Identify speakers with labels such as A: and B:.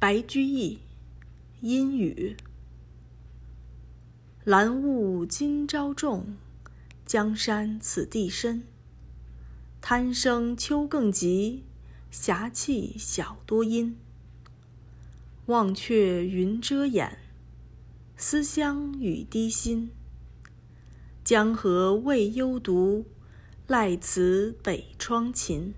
A: 白居易，阴雨。蓝雾今朝重，江山此地深。贪生秋更急，侠气晓多阴。忘却云遮眼，思乡雨滴心。江河未幽独，赖此北窗琴。